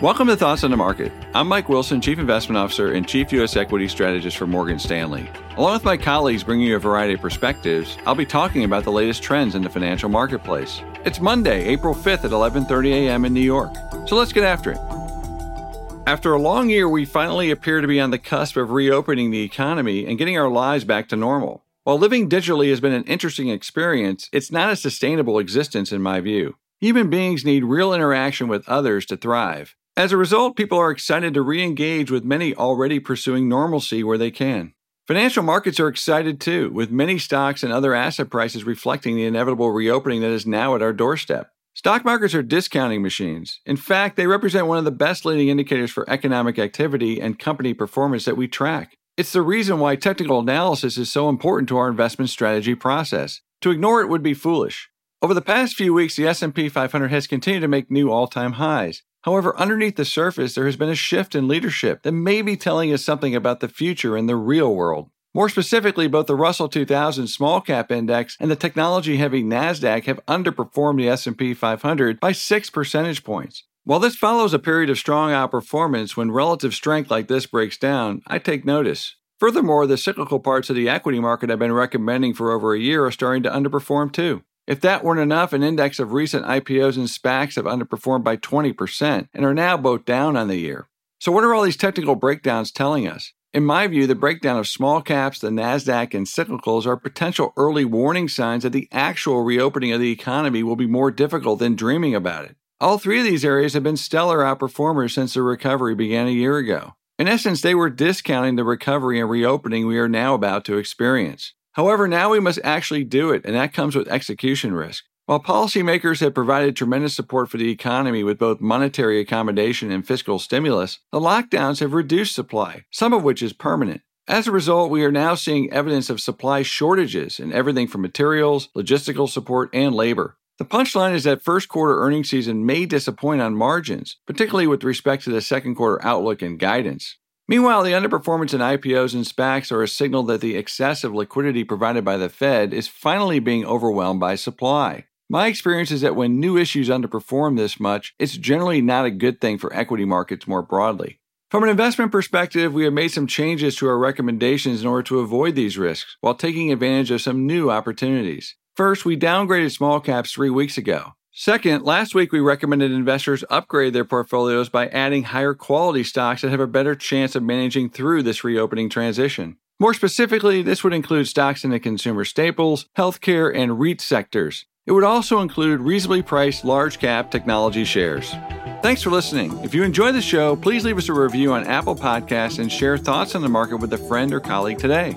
Welcome to Thoughts on the Market. I'm Mike Wilson, Chief Investment Officer and Chief U.S. Equity Strategist for Morgan Stanley. Along with my colleagues bringing you a variety of perspectives, I'll be talking about the latest trends in the financial marketplace. It's Monday, April 5th at 11:30 a.m. in New York. So let's get after it. After a long year, we finally appear to be on the cusp of reopening the economy and getting our lives back to normal. While living digitally has been an interesting experience, it's not a sustainable existence in my view. Human beings need real interaction with others to thrive. As a result, people are excited to re engage with many already pursuing normalcy where they can. Financial markets are excited too, with many stocks and other asset prices reflecting the inevitable reopening that is now at our doorstep. Stock markets are discounting machines. In fact, they represent one of the best leading indicators for economic activity and company performance that we track. It's the reason why technical analysis is so important to our investment strategy process. To ignore it would be foolish. Over the past few weeks, the S&P 500 has continued to make new all-time highs. However, underneath the surface, there has been a shift in leadership that may be telling us something about the future in the real world. More specifically, both the Russell 2000 small cap index and the technology heavy Nasdaq have underperformed the S&P 500 by 6 percentage points. While this follows a period of strong outperformance when relative strength like this breaks down, I take notice. Furthermore, the cyclical parts of the equity market I've been recommending for over a year are starting to underperform too. If that weren't enough, an index of recent IPOs and SPACs have underperformed by 20% and are now both down on the year. So, what are all these technical breakdowns telling us? In my view, the breakdown of small caps, the NASDAQ, and cyclicals are potential early warning signs that the actual reopening of the economy will be more difficult than dreaming about it. All three of these areas have been stellar outperformers since the recovery began a year ago. In essence, they were discounting the recovery and reopening we are now about to experience. However, now we must actually do it, and that comes with execution risk. While policymakers have provided tremendous support for the economy with both monetary accommodation and fiscal stimulus, the lockdowns have reduced supply, some of which is permanent. As a result, we are now seeing evidence of supply shortages in everything from materials, logistical support, and labor. The punchline is that first quarter earnings season may disappoint on margins, particularly with respect to the second quarter outlook and guidance. Meanwhile, the underperformance in IPOs and SPACs are a signal that the excessive liquidity provided by the Fed is finally being overwhelmed by supply. My experience is that when new issues underperform this much, it's generally not a good thing for equity markets more broadly. From an investment perspective, we have made some changes to our recommendations in order to avoid these risks while taking advantage of some new opportunities. First, we downgraded small caps three weeks ago. Second, last week we recommended investors upgrade their portfolios by adding higher quality stocks that have a better chance of managing through this reopening transition. More specifically, this would include stocks in the consumer staples, healthcare, and REIT sectors. It would also include reasonably priced large cap technology shares. Thanks for listening. If you enjoy the show, please leave us a review on Apple Podcasts and share thoughts on the market with a friend or colleague today.